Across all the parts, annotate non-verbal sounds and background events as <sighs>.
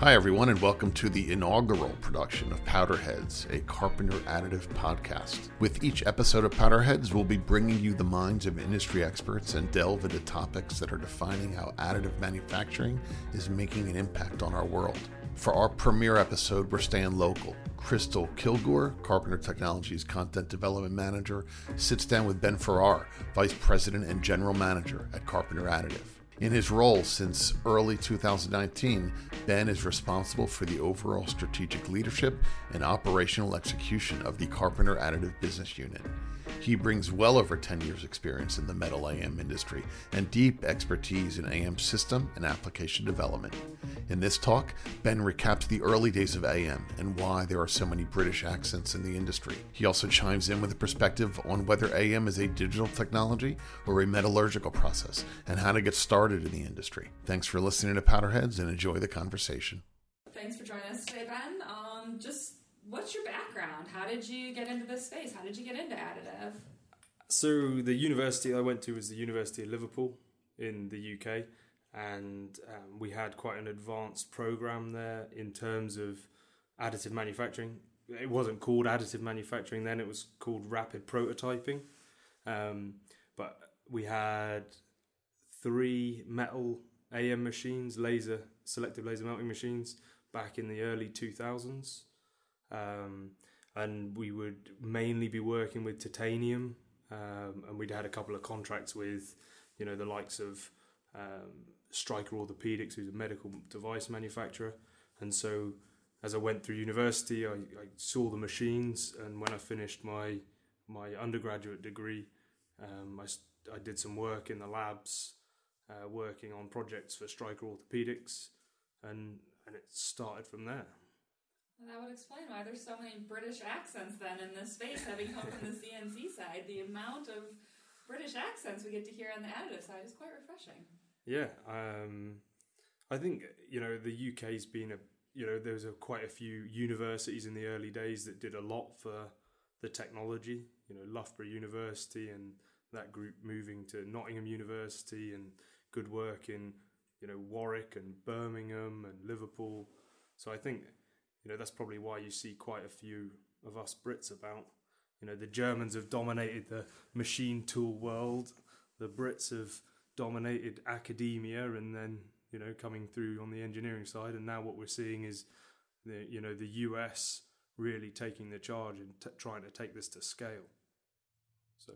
Hi, everyone, and welcome to the inaugural production of Powderheads, a Carpenter Additive podcast. With each episode of Powderheads, we'll be bringing you the minds of industry experts and delve into topics that are defining how additive manufacturing is making an impact on our world. For our premiere episode, we're staying local. Crystal Kilgore, Carpenter Technology's Content Development Manager, sits down with Ben Ferrar, Vice President and General Manager at Carpenter Additive. In his role since early 2019, Ben is responsible for the overall strategic leadership and operational execution of the Carpenter Additive Business Unit. He brings well over 10 years' experience in the metal AM industry and deep expertise in AM system and application development. In this talk, Ben recaps the early days of AM and why there are so many British accents in the industry. He also chimes in with a perspective on whether AM is a digital technology or a metallurgical process and how to get started in the industry. Thanks for listening to Powderheads and enjoy the conversation. Thanks for joining us today, Ben. Um, just what's your background? How did you get into this space? How did you get into additive? So the university I went to was the University of Liverpool in the UK, and um, we had quite an advanced program there in terms of additive manufacturing. It wasn't called additive manufacturing then; it was called rapid prototyping. Um, but we had three metal AM machines, laser selective laser melting machines, back in the early two thousands um, and we would mainly be working with titanium, um, and we'd had a couple of contracts with, you know, the likes of um, Stryker Orthopedics, who's a medical device manufacturer, and so as I went through university, I, I saw the machines, and when I finished my my undergraduate degree, um, I, I did some work in the labs, uh, working on projects for Stryker Orthopedics, and and it started from there. That would explain why there's so many British accents then in this space, having come from the <laughs> CNC side. The amount of British accents we get to hear on the additive side is quite refreshing. Yeah, um, I think you know the UK's been a you know there's a, quite a few universities in the early days that did a lot for the technology. You know, Loughborough University and that group moving to Nottingham University and good work in you know Warwick and Birmingham and Liverpool. So I think you know that's probably why you see quite a few of us Brits about. You know, the Germans have dominated the machine tool world. The Brits have dominated academia, and then you know coming through on the engineering side. And now what we're seeing is the you know the US really taking the charge and t- trying to take this to scale. So.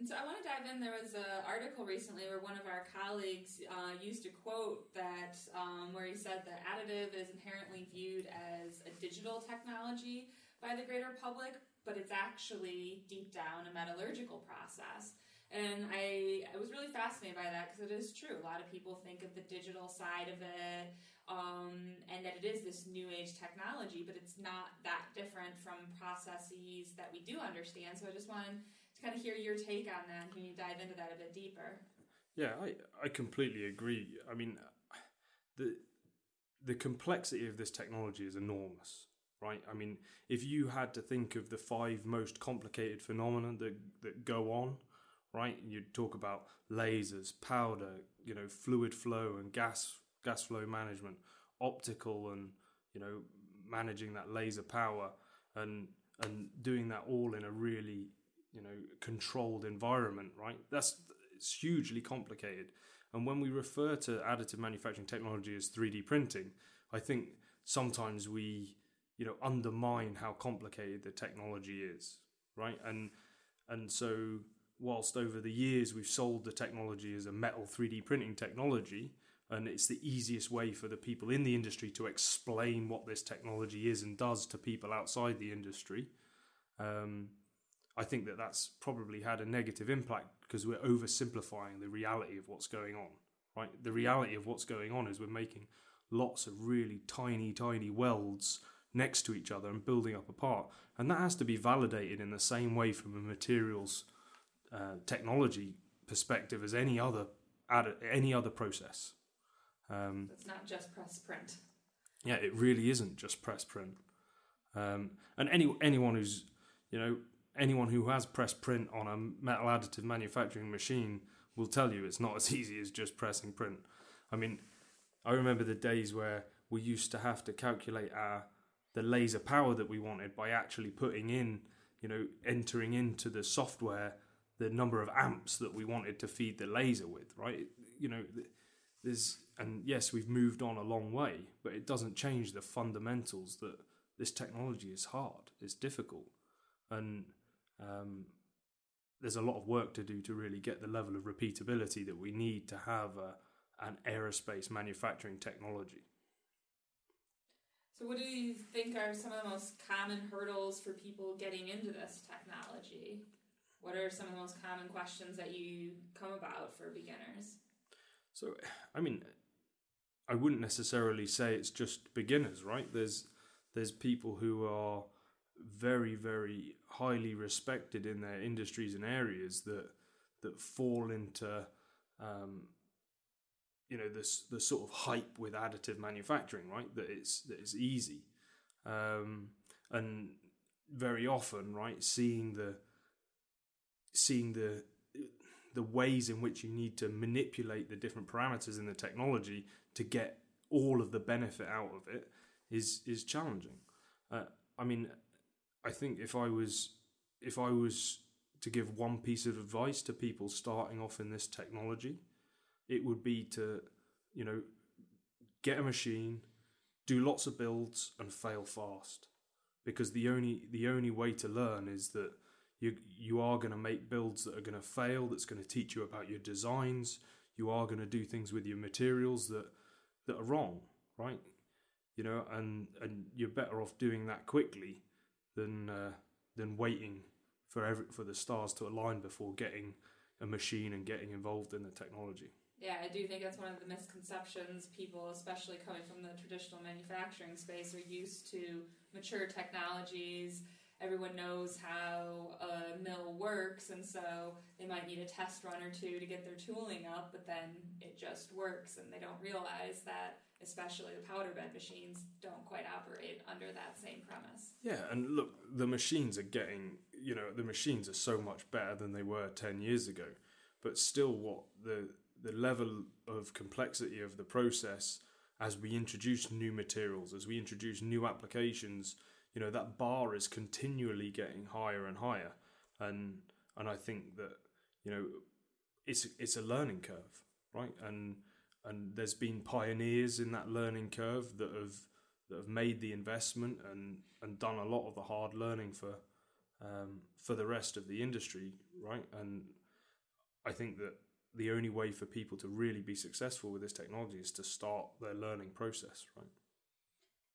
And so I want to dive in. There was an article recently where one of our colleagues uh, used a quote that um, where he said that additive is inherently viewed as a digital technology by the greater public, but it's actually deep down a metallurgical process. And I, I was really fascinated by that because it is true. A lot of people think of the digital side of it um, and that it is this new age technology, but it's not that different from processes that we do understand. So I just wanted kind of hear your take on that. Can you dive into that a bit deeper? Yeah, I, I completely agree. I mean, the the complexity of this technology is enormous, right? I mean, if you had to think of the five most complicated phenomena that that go on, right? You'd talk about lasers, powder, you know, fluid flow and gas gas flow management, optical and you know managing that laser power and and doing that all in a really you know controlled environment right? That's it's hugely complicated. And when we refer to additive manufacturing technology as 3d printing i think sometimes we you know undermine how complicated the technology is right? And and so whilst over the years we've sold the technology as a metal 3d printing technology and it's the easiest way for the people in the industry to explain what this technology is and does to people outside the industry um, I think that that's probably had a negative impact because we're oversimplifying the reality of what's going on. Right, the reality of what's going on is we're making lots of really tiny, tiny welds next to each other and building up a part, and that has to be validated in the same way from a materials uh, technology perspective as any other any other process. Um, it's not just press print. Yeah, it really isn't just press print. Um, and any anyone who's you know anyone who has pressed print on a metal additive manufacturing machine will tell you it's not <laughs> as easy as just pressing print. I mean, I remember the days where we used to have to calculate our the laser power that we wanted by actually putting in, you know, entering into the software the number of amps that we wanted to feed the laser with, right? You know, there's and yes, we've moved on a long way, but it doesn't change the fundamentals that this technology is hard, it's difficult, and um, there's a lot of work to do to really get the level of repeatability that we need to have a, an aerospace manufacturing technology. So, what do you think are some of the most common hurdles for people getting into this technology? What are some of the most common questions that you come about for beginners? So, I mean, I wouldn't necessarily say it's just beginners, right? There's there's people who are very, very highly respected in their industries and areas that that fall into um, you know this the sort of hype with additive manufacturing, right? That it's that it's easy, um, and very often, right, seeing the seeing the the ways in which you need to manipulate the different parameters in the technology to get all of the benefit out of it is is challenging. Uh, I mean, I think if I was if I was to give one piece of advice to people starting off in this technology, it would be to, you know, get a machine, do lots of builds and fail fast. Because the only the only way to learn is that you you are going to make builds that are going to fail, that's going to teach you about your designs, you are going to do things with your materials that that are wrong, right? You know, and and you're better off doing that quickly than uh, than waiting for every, for the stars to align before getting a machine and getting involved in the technology. Yeah, I do think that's one of the misconceptions people, especially coming from the traditional manufacturing space, are used to mature technologies. Everyone knows how a mill works, and so they might need a test run or two to get their tooling up, but then it just works, and they don't realize that especially the powder bed machines, don't quite operate under that same premise. Yeah, and look, the machines are getting, you know, the machines are so much better than they were 10 years ago. But still, what the, the level of complexity of the process as we introduce new materials, as we introduce new applications, you know, that bar is continually getting higher and higher. And, and I think that, you know, it's, it's a learning curve, right? And, and there's been pioneers in that learning curve that have that have made the investment and and done a lot of the hard learning for um, for the rest of the industry, right? And I think that the only way for people to really be successful with this technology is to start their learning process, right?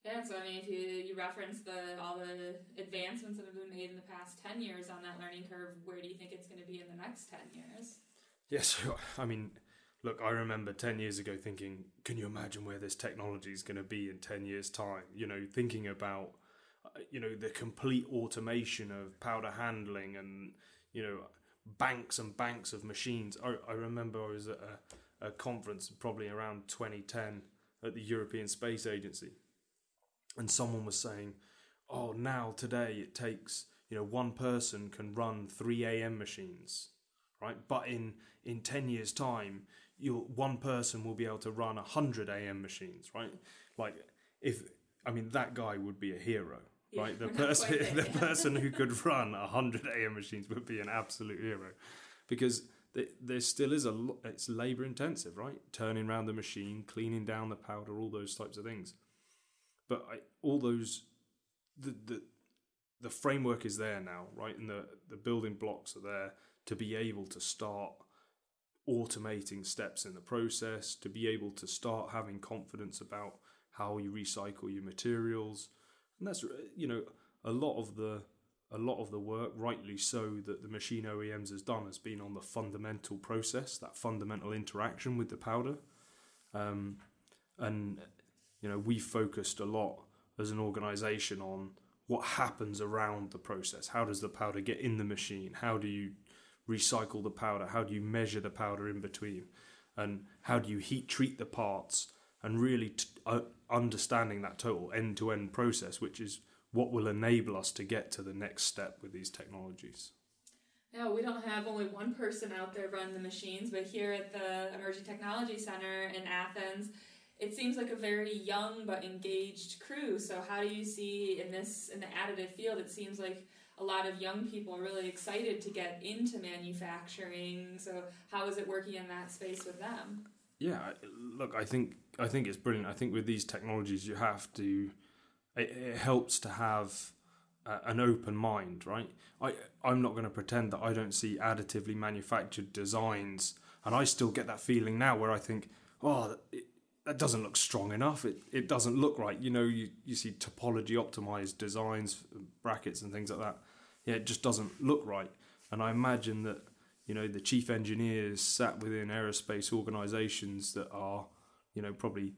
Yeah, so I mean, if you, you reference the all the advancements that have been made in the past ten years on that learning curve, where do you think it's going to be in the next ten years? Yes, I mean, look, I remember 10 years ago thinking, can you imagine where this technology is going to be in 10 years' time? You know, thinking about, uh, you know, the complete automation of powder handling and, you know, banks and banks of machines. I, I remember I was at a, a conference probably around 2010 at the European Space Agency, and someone was saying, oh, now today it takes, you know, one person can run three AM machines, right? But in, in 10 years' time, you'll one person will be able to run a hundred AM machines, right? Like if I mean that guy would be a hero, yeah, right? The <laughs> person <laughs> the person who could run a hundred AM machines would be an absolute hero, because there still is a lot. It's labor intensive, right? Turning around the machine, cleaning down the powder, all those types of things. But I, all those the the the framework is there now, right? And the the building blocks are there to be able to start automating steps in the process, to be able to start having confidence about how you recycle your materials. And that's you know a lot of the a lot of the work, rightly so, that the machine OEMs has done has been on the fundamental process, that fundamental interaction with the powder. Um, and you know we focused a lot as an organization on what happens around the process. How does the powder get in the machine? How do you recycle the powder? How do you measure the powder in between? And how do you heat treat the parts? And really t- uh, understanding that total end to end process, which is what will enable us to get to the next step with these technologies. Yeah, we don't have only one person out there running the machines, but here at the Emerging Technology Center in Athens, it seems like a very young but engaged crew. So how do you see in this in the additive field? It seems like a lot of young people are really excited to get into manufacturing. So how is it working in that space with them? Yeah, look, I think I think it's brilliant. I think with these technologies, you have to. It, it helps to have uh, an open mind, right? I I'm not going to pretend that I don't see additively manufactured designs, and I still get that feeling now where I think, oh, it, that doesn't look strong enough. It it doesn't look right. You know, you, you see topology optimized designs, brackets and things like that. Yeah, it just doesn't look right. And I imagine that you know the chief engineers sat within aerospace organizations that are you know probably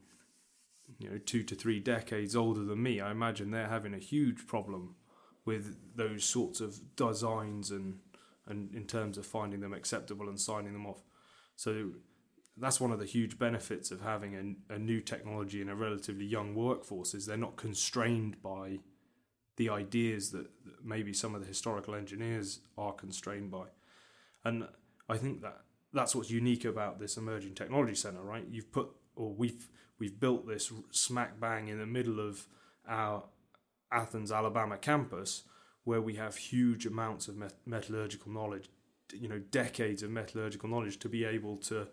you know two to three decades older than me. I imagine they're having a huge problem with those sorts of designs and and in terms of finding them acceptable and signing them off. So that's one of the huge benefits of having a, a new technology in a relatively young workforce is they're not constrained by the ideas that, that maybe some of the historical engineers are constrained by. And I think that that's what's unique about this emerging technology center, right? You've put or we've we've built this smack bang in the middle of our Athens, Alabama campus where we have huge amounts of metallurgical knowledge, you know, decades of metallurgical knowledge to be able to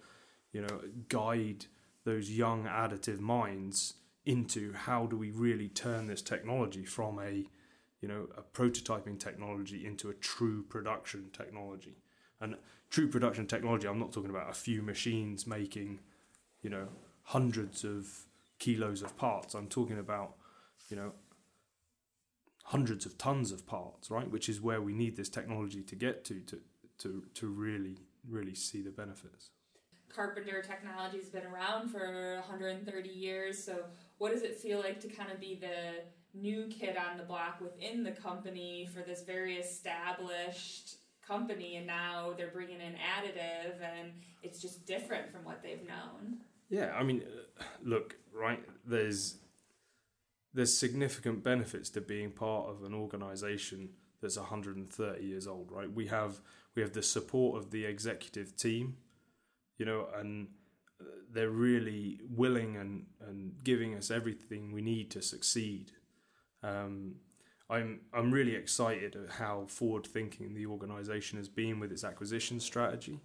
you know, guide those young additive minds into how do we really turn this technology from a, you know, a prototyping technology into a true production technology. And true production technology, I'm not talking about a few machines making, you know, hundreds of kilos of parts. I'm talking about, you know, hundreds of tons of parts, right? Which is where we need this technology to get to to to to really really see the benefits carpenter technology has been around for 130 years. So, what does it feel like to kind of be the new kid on the block within the company for this very established company? And now they're bringing in additive, and it's just different from what they've known. Yeah, I mean, uh, look, right? There's there's significant benefits to being part of an organization that's 130 years old, right? We have we have the support of the executive team you know, and they're really willing and, and giving us everything we need to succeed. Um, I'm I'm really excited at how forward thinking the organisation has been with its acquisition strategy.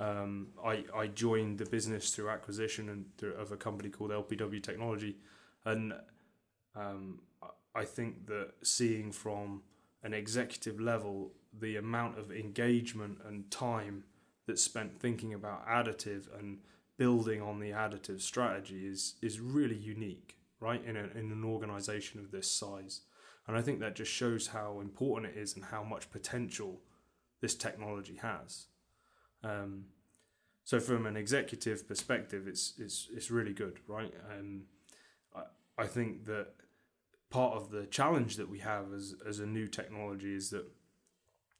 Um, I I joined the business through acquisition and through, of a company called LPW Technology, and um, I think that seeing from an executive level the amount of engagement and time that's spent thinking about additive and building on the additive strategy is is really unique, right? In, a, in an organization of this size. And I think that just shows how important it is and how much potential this technology has. Um, so from an executive perspective, it's it's it's really good, right? And I I think that part of the challenge that we have as as a new technology is that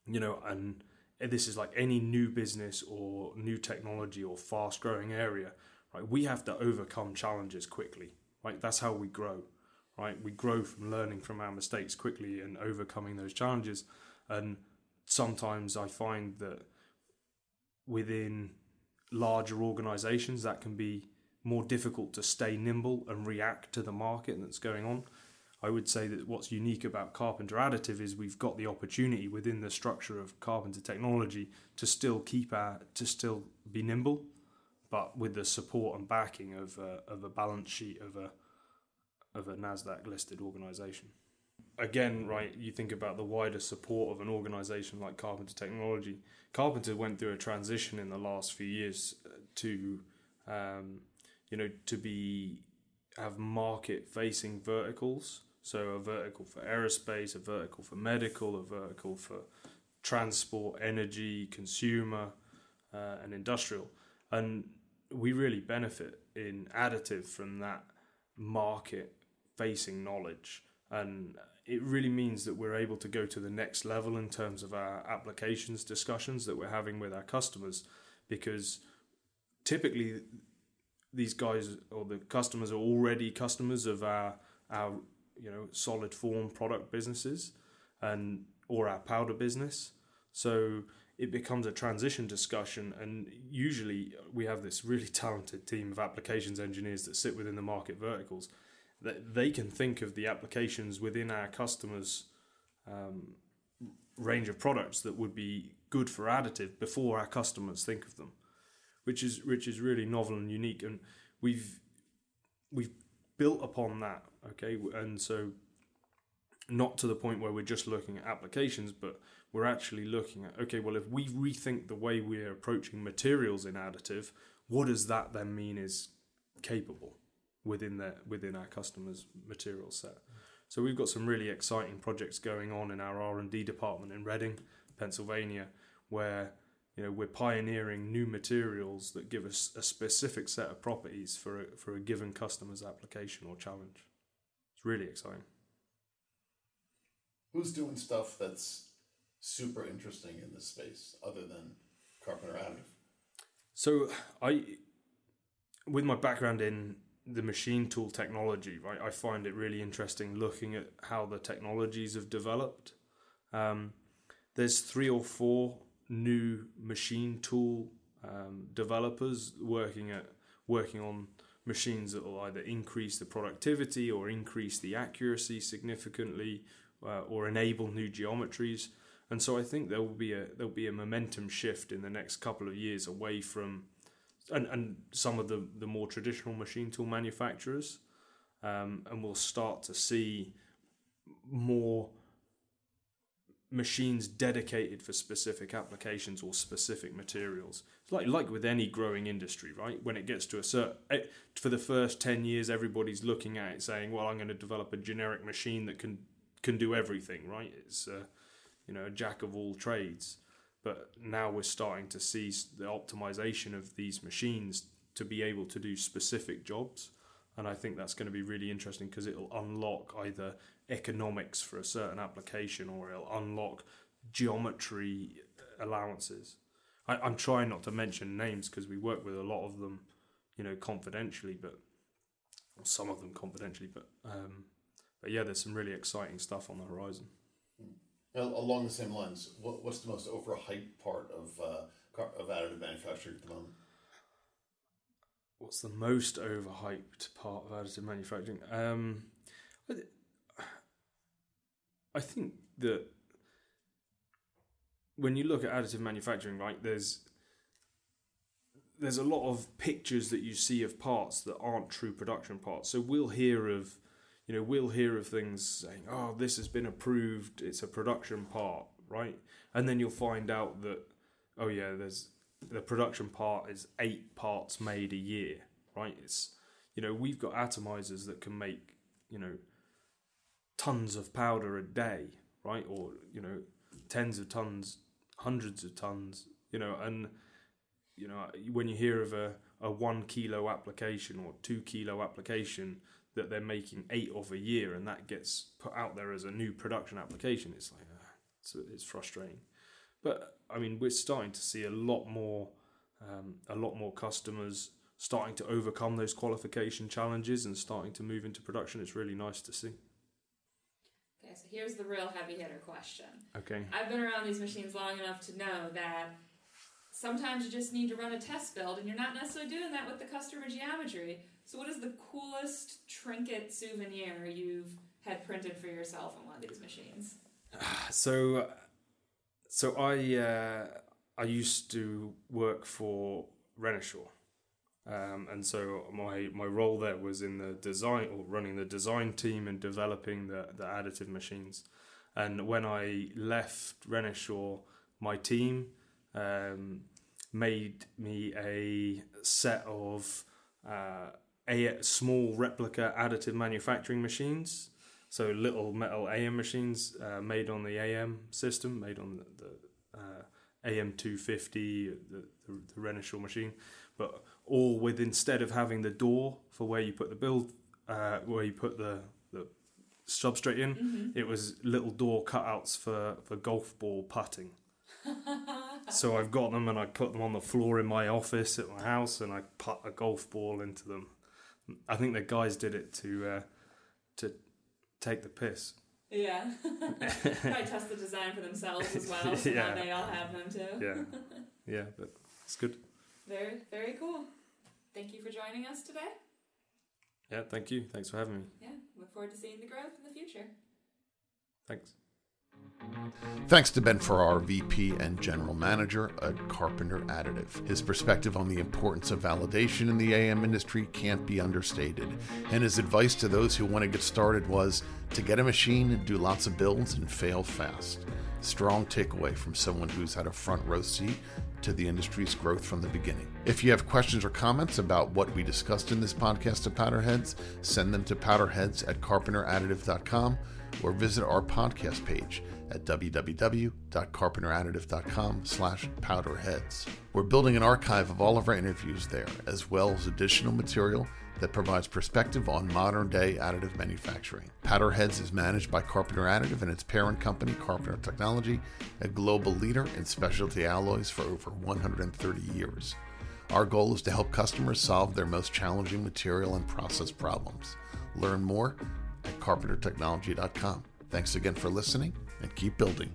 you know and this is like any new business or new technology or fast growing area, right? We have to overcome challenges quickly, right? That's how we grow, right? We grow from learning from our mistakes quickly and overcoming those challenges. And sometimes I find that within larger organizations, that can be more difficult to stay nimble and react to the market that's going on. I would say that what's unique about Carpenter Additive is we've got the opportunity within the structure of Carpenter technology to still keep our to still be nimble, but with the support and backing of a, of a balance sheet of a of a Nasdaq listed organization. Again, right, you think about the wider support of an organization like Carpenter Technology. Carpenter went through a transition in the last few years uh, to, um, you know, to be have market facing verticals so a vertical for aerospace, a vertical for medical, a vertical for transport, energy, consumer, uh, and industrial. And we really benefit in additive from that market facing knowledge. And it really means that we're able to go to the next level in terms of our applications discussions that we're having with our customers because typically these guys or the customers are already customers of our our you know solid form product businesses and or our powder business. So it becomes a transition discussion. And usually we have this really <laughs> talented team of applications engineers that sit within the market verticals that they can think of the applications within our customers' um, range of products that would be good for additive before our customers think of them, which is which is really novel and unique. And we've we've built upon that, okay, and so not to the point where we're just looking at applications, but we're actually looking at okay, well, if we rethink the way we're approaching materials in additive, what does that then mean is capable within their within our customers' material set? So we've got some really exciting projects going on in our R and D department in Reading, Pennsylvania, where you know we're pioneering new materials that give us a specific set of properties for a, for a given customer's application or challenge. It's really exciting. Who's doing stuff that's super interesting in this space other than Carpenter Additive? So I, with my background in the machine tool technology, right, I find it really interesting looking at how the technologies have developed. Um, there's three or four new machine tool um, developers working at working on machines that will either increase the productivity or increase the accuracy significantly uh, or enable new geometries. And so I think there will be a there'll be a momentum shift in the next couple of years away from and, and some of the, the more traditional machine tool manufacturers. Um, and we'll start to see more machines dedicated for specific applications or specific materials. It's like like with any growing industry, right? When it gets to a certain eh, for the first 10 years everybody's looking at it saying, "Well, I'm going to develop a generic machine that can can do everything, right? It's uh, you know, a jack of all trades." But now we're starting to see the optimization of these machines to be able to do specific jobs. And I think that's going to be really interesting because it'll unlock either economics for a certain application or it'll unlock geometry allowances. I, I'm trying not to mention names because we work with a lot of them, you know, confidentially, but some of them confidentially. But um, but yeah, there's some really exciting stuff on the horizon. Now, along the same lines, what, what's the most overhyped part of uh, of additive manufacturing at the moment? What's the most overhyped part of additive manufacturing? Um, I think that when you look at additive manufacturing, right, there's there's a lot of pictures that you see of parts that aren't true production parts. So we'll hear of, you know, we'll hear of things saying, "Oh, this has been approved. It's a production part," right? And then you'll find out that, oh yeah, there's the production part is eight parts made a year, right? It's, you know, we've got atomizers that can make, you know, tons of powder a day, right? Or you know, tens of tons, hundreds of tons, you know, and you know when you hear of a, a one kilo application or two kilo application that they're making eight of a year and that gets put out there as a new production application, it's like uh, it's, it's frustrating. But I mean, we're starting to see a lot more, um, a lot more customers starting to overcome those qualification challenges and starting to move into production. It's really nice to see so here's the real heavy hitter question. Okay. I've been around these machines long enough to know that sometimes you just need to run a test build and you're not necessarily doing that with the customer geometry. So, what is the coolest trinket souvenir you've had printed for yourself on one of these machines? <sighs> So, so I uh, I used to work for Renishaw, um, and so my my role there was in the design or running the design team and developing the, the additive machines. And when I left Renishaw, my team um, made me a set of uh, a small replica additive manufacturing machines. So little metal AM machines uh, made on the AM system, made on the, the uh, AM250, the, the, the Renishaw machine, but all with instead of having the door for where you put the build, uh, where you put the, the substrate in, mm-hmm. it was little door cutouts for, for golf ball putting. <laughs> so I've got them and I put them on the floor in my office at my house and I put a golf ball into them. I think the guys did it to uh, to take the piss. Yeah. <laughs> Probably test the design for themselves as well, so Yeah. they all have them too. Yeah, yeah, but it's good. Very, very cool. Thank you for joining us today. Yeah, thank you. Thanks for having me. Yeah, look forward to seeing the growth in the future. Thanks. Thanks to Ben Ferrar, VP and General Manager at Carpenter Additive. His perspective on the importance of validation in the AM industry can't be understated, and his advice to those who want to get started was to get a machine, do lots of builds, and fail fast. Strong takeaway from someone who's had a front row seat to the industry's growth from the beginning. If you have questions or comments about what we discussed in this podcast to Powderheads, send them to powderheads at carpenteradditive.com or visit our podcast page at www.carpenteradditive.com slash powderheads. We're building an archive of all of our interviews there, as well as additional material that provides perspective on modern day additive manufacturing. Powderheads is managed by Carpenter Additive and its parent company, Carpenter Technology, a global leader in specialty alloys for over 130 years. Our goal is to help customers solve their most challenging material and process problems. Learn more at carpentertechnology.com. Thanks again for listening and keep building.